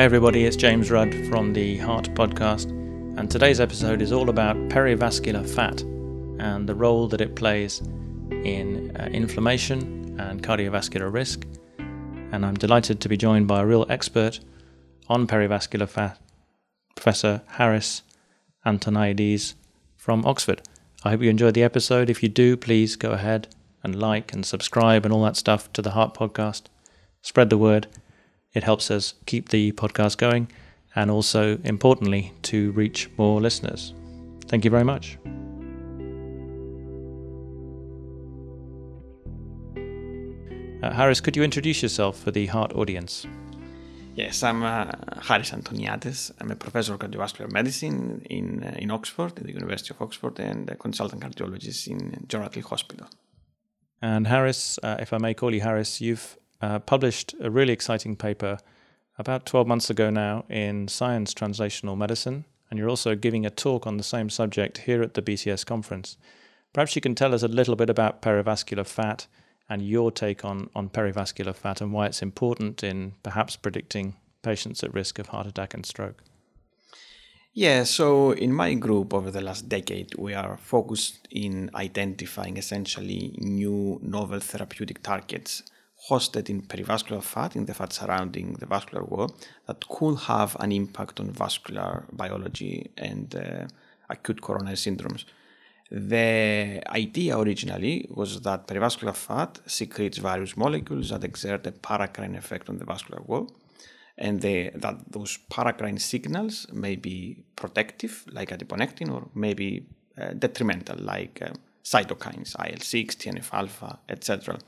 Hi, everybody, it's James Rudd from the Heart Podcast, and today's episode is all about perivascular fat and the role that it plays in uh, inflammation and cardiovascular risk. And I'm delighted to be joined by a real expert on perivascular fat, Professor Harris Antoniades from Oxford. I hope you enjoyed the episode. If you do, please go ahead and like and subscribe and all that stuff to the Heart Podcast. Spread the word. It helps us keep the podcast going and also, importantly, to reach more listeners. Thank you very much. Uh, Haris, could you introduce yourself for the heart audience? Yes, I'm uh, Haris Antoniades. I'm a professor of cardiovascular medicine in, uh, in Oxford, at the University of Oxford, and a consultant cardiologist in John Hospital. And Harris, uh, if I may call you Harris, you've uh, published a really exciting paper about 12 months ago now in Science Translational Medicine, and you're also giving a talk on the same subject here at the BCS conference. Perhaps you can tell us a little bit about perivascular fat and your take on, on perivascular fat and why it's important in perhaps predicting patients at risk of heart attack and stroke. Yeah, so in my group over the last decade, we are focused in identifying essentially new novel therapeutic targets hosted in perivascular fat, in the fat surrounding the vascular wall, that could have an impact on vascular biology and uh, acute coronary syndromes. The idea originally was that perivascular fat secretes various molecules that exert a paracrine effect on the vascular wall, and they, that those paracrine signals may be protective, like adiponectin, or maybe uh, detrimental, like uh, cytokines, IL-6, TNF-alpha, etc.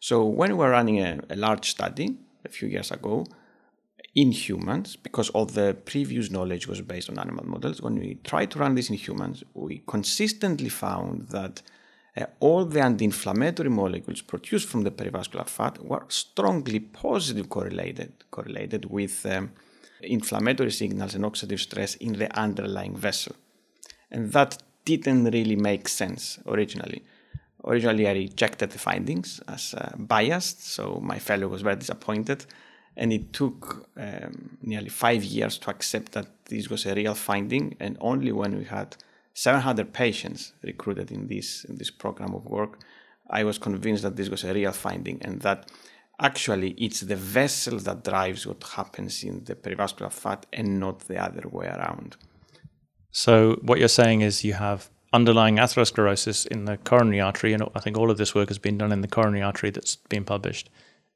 So when we were running a, a large study a few years ago, in humans, because all the previous knowledge was based on animal models, when we tried to run this in humans, we consistently found that uh, all the anti-inflammatory molecules produced from the perivascular fat were strongly positive correlated, correlated with um, inflammatory signals and oxidative stress in the underlying vessel. And that didn't really make sense originally. Originally, I rejected the findings as uh, biased, so my fellow was very disappointed. And it took um, nearly five years to accept that this was a real finding and only when we had 700 patients recruited in this in this program of work i was convinced that this was a real finding and that actually it's the vessel that drives what happens in the perivascular fat and not the other way around. So what you're saying is you have underlying atherosclerosis in the coronary artery and i think all of this work has been done in the coronary artery that's been published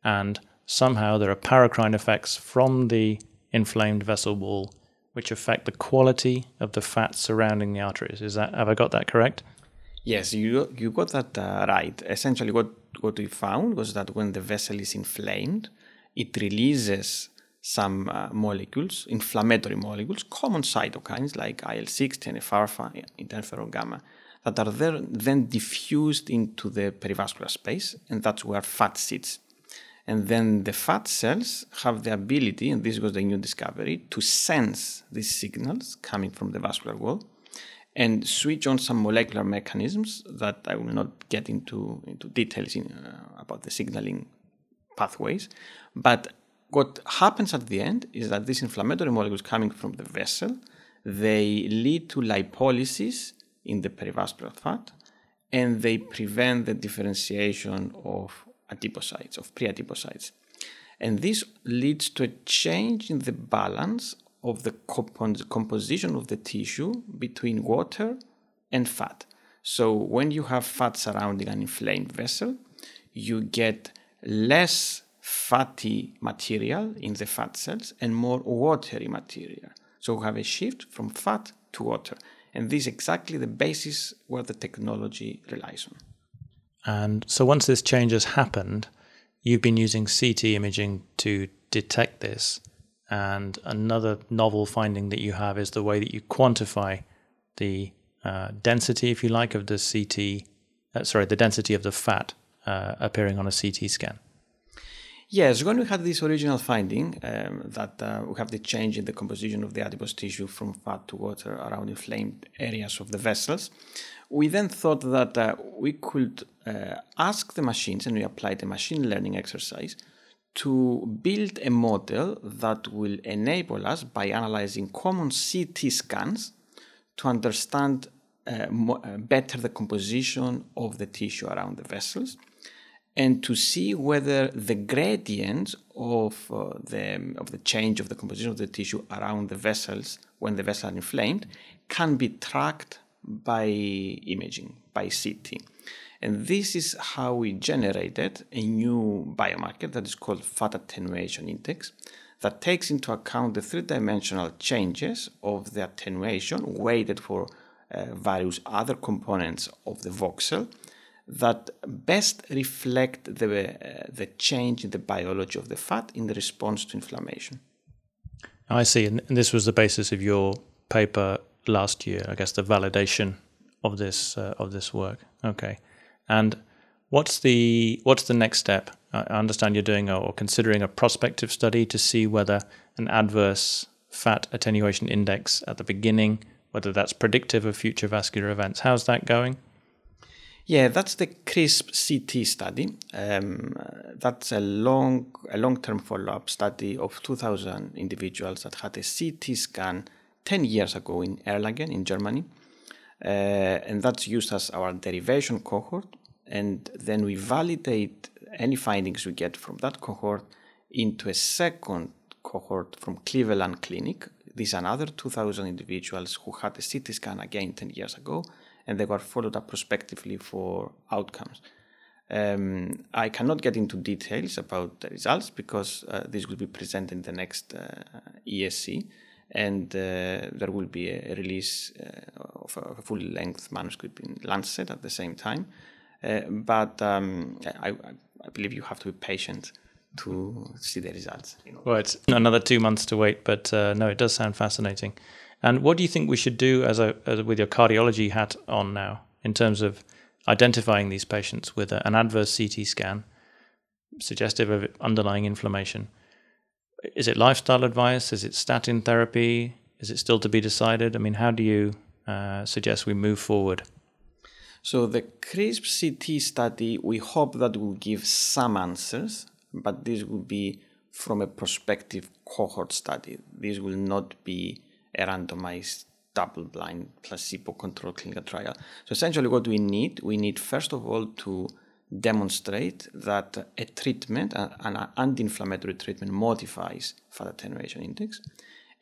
and somehow there are paracrine effects from the inflamed vessel wall which affect the quality of the fat surrounding the arteries. Is that have I got that correct? Yes, you you got that uh, right. Essentially, what what we found was that when the vessel is inflamed, it releases some uh, molecules, inflammatory molecules, common cytokines like IL six, TNF alpha, interferon gamma, that are there, then diffused into the perivascular space, and that's where fat sits. And then the fat cells have the ability, and this was the new discovery, to sense these signals coming from the vascular wall and switch on some molecular mechanisms that I will not get into, into details in, uh, about the signaling pathways. But what happens at the end is that these inflammatory molecules coming from the vessel, they lead to lipolysis in the perivascular fat and they prevent the differentiation of adipocytes, of pre-adipocytes. And this leads to a change in the balance of the comp- composition of the tissue between water and fat. So when you have fat surrounding an inflamed vessel, you get less fatty material in the fat cells and more watery material. So we have a shift from fat to water. And this is exactly the basis where the technology relies on. And so once this change has happened, you've been using CT imaging to detect this. And another novel finding that you have is the way that you quantify the uh, density, if you like, of the CT, uh, sorry, the density of the fat uh, appearing on a CT scan. Yes, when we had this original finding um, that uh, we have the change in the composition of the adipose tissue from fat to water around inflamed areas of the vessels, we then thought that uh, we could uh, ask the machines, and we applied a machine learning exercise to build a model that will enable us, by analyzing common CT scans, to understand uh, mo- uh, better the composition of the tissue around the vessels and to see whether the gradient of uh, the of the change of the composition of the tissue around the vessels when the vessels are inflamed can be tracked by imaging by CT. And this is how we generated a new biomarker that is called fat attenuation index that takes into account the three-dimensional changes of the attenuation weighted for uh, various other components of the voxel that best reflect the, uh, the change in the biology of the fat in the response to inflammation. I see. And this was the basis of your paper last year, I guess, the validation of this uh, of this work. Okay. And what's the what's the next step? I understand you're doing a, or considering a prospective study to see whether an adverse fat attenuation index at the beginning, whether that's predictive of future vascular events. How's that going? Yeah, that's the CRISP CT study. Um, that's a long, a long-term follow-up study of 2,000 individuals that had a CT scan 10 years ago in Erlangen in Germany, uh, and that's used as our derivation cohort. And then we validate any findings we get from that cohort into a second cohort from Cleveland Clinic. These are another 2,000 individuals who had a CT scan again 10 years ago and they were followed up prospectively for outcomes. Um, I cannot get into details about the results because uh, this will be presented in the next uh, ESC, and uh, there will be a release uh, of a full length manuscript in Lancet at the same time. Uh, but um, I, I, believe you have to be patient to see the results. Well, it's another two months to wait, but uh, no, it does sound fascinating. And what do you think we should do as a, as with your cardiology hat on now in terms of identifying these patients with a, an adverse CT scan suggestive of underlying inflammation? Is it lifestyle advice? Is it statin therapy? Is it still to be decided? I mean, how do you uh, suggest we move forward? So the CRISP CT study, we hope that will give some answers, but this will be from a prospective cohort study. This will not be a randomized double-blind placebo-controlled clinical trial. So essentially what we need, we need first of all to demonstrate that a treatment, an anti-inflammatory treatment modifies fat attenuation index.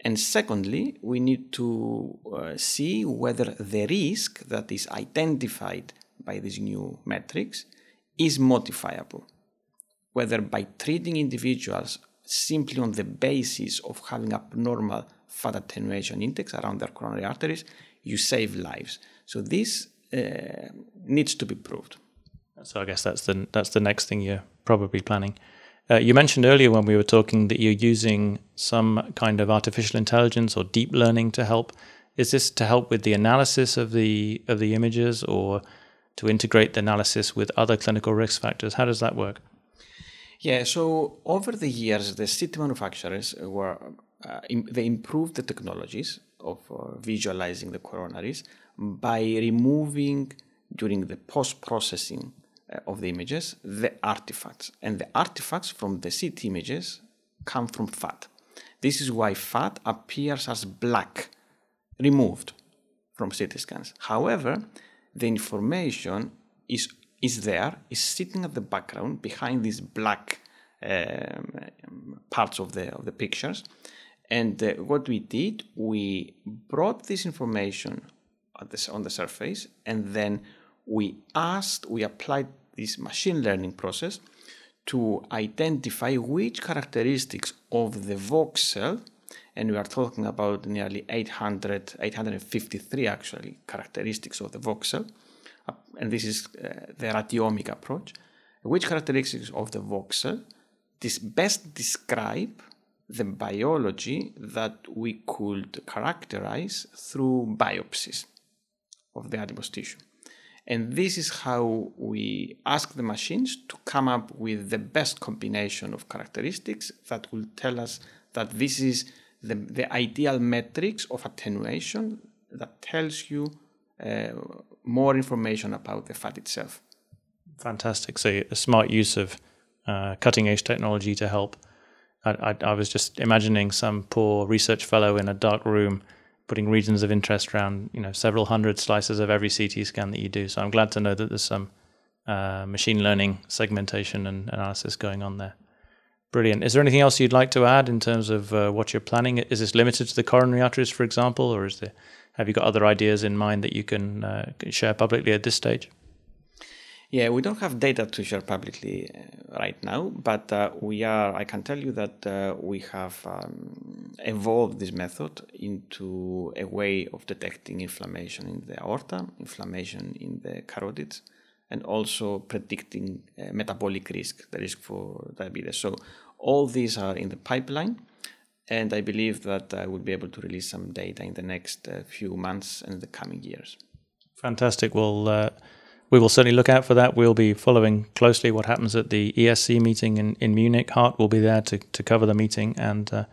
And secondly, we need to uh, see whether the risk that is identified by these new metrics is modifiable. Whether by treating individuals simply on the basis of having abnormal fat attenuation index around their coronary arteries, you save lives. So this uh, needs to be proved. So I guess that's the that's the next thing you're probably planning. Uh, you mentioned earlier when we were talking that you're using some kind of artificial intelligence or deep learning to help. Is this to help with the analysis of the of the images, or to integrate the analysis with other clinical risk factors? How does that work? Yeah, so over the years, the CT manufacturers were uh, Im- they improved the technologies of uh, visualizing the coronaries by removing during the post processing uh, of the images the artifacts. And the artifacts from the CT images come from fat. This is why fat appears as black, removed from CT scans. However, the information is, is there, is sitting at the background behind these black um, parts of the, of the pictures. And uh, what we did, we brought this information this, on the surface, and then we asked, we applied this machine learning process to identify which characteristics of the voxel, and we are talking about nearly 800, 853 actually characteristics of the voxel, and this is uh, the radiomic approach, which characteristics of the voxel this best describe the biology that we could characterize through biopsies of the adipose tissue. And this is how we ask the machines to come up with the best combination of characteristics that will tell us that this is the, the ideal metrics of attenuation that tells you uh, more information about the fat itself. Fantastic. So, a smart use of uh, cutting edge technology to help. I, I, I, was just imagining some poor research fellow in a dark room putting regions of interest around, you know, several hundred slices of every CT scan that you do. So I'm glad to know that there's some uh, machine learning segmentation and analysis going on there. Brilliant. Is there anything else you'd like to add in terms of uh, what you're planning? Is this limited to the coronary arteries, for example, or is there have you got other ideas in mind that you can uh, share publicly at this stage? Yeah, we don't have data to share publicly uh, right now, but uh, we are. I can tell you that uh, we have um, evolved this method into a way of detecting inflammation in the aorta, inflammation in the carotids, and also predicting uh, metabolic risk, the risk for diabetes. So all these are in the pipeline, and I believe that I will be able to release some data in the next uh, few months and the coming years. Fantastic. Well, uh, we will certainly look out for that. We'll be following closely what happens at the ESC meeting in, in Munich. Heart will be there to, to cover the meeting. And uh,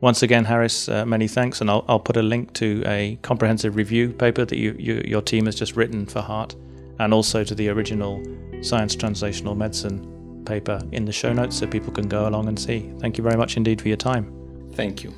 once again, Harris, uh, many thanks. And I'll, I'll put a link to a comprehensive review paper that you, you, your team has just written for Heart, and also to the original Science Translational Medicine paper in the show notes so people can go along and see. Thank you very much indeed for your time. Thank you.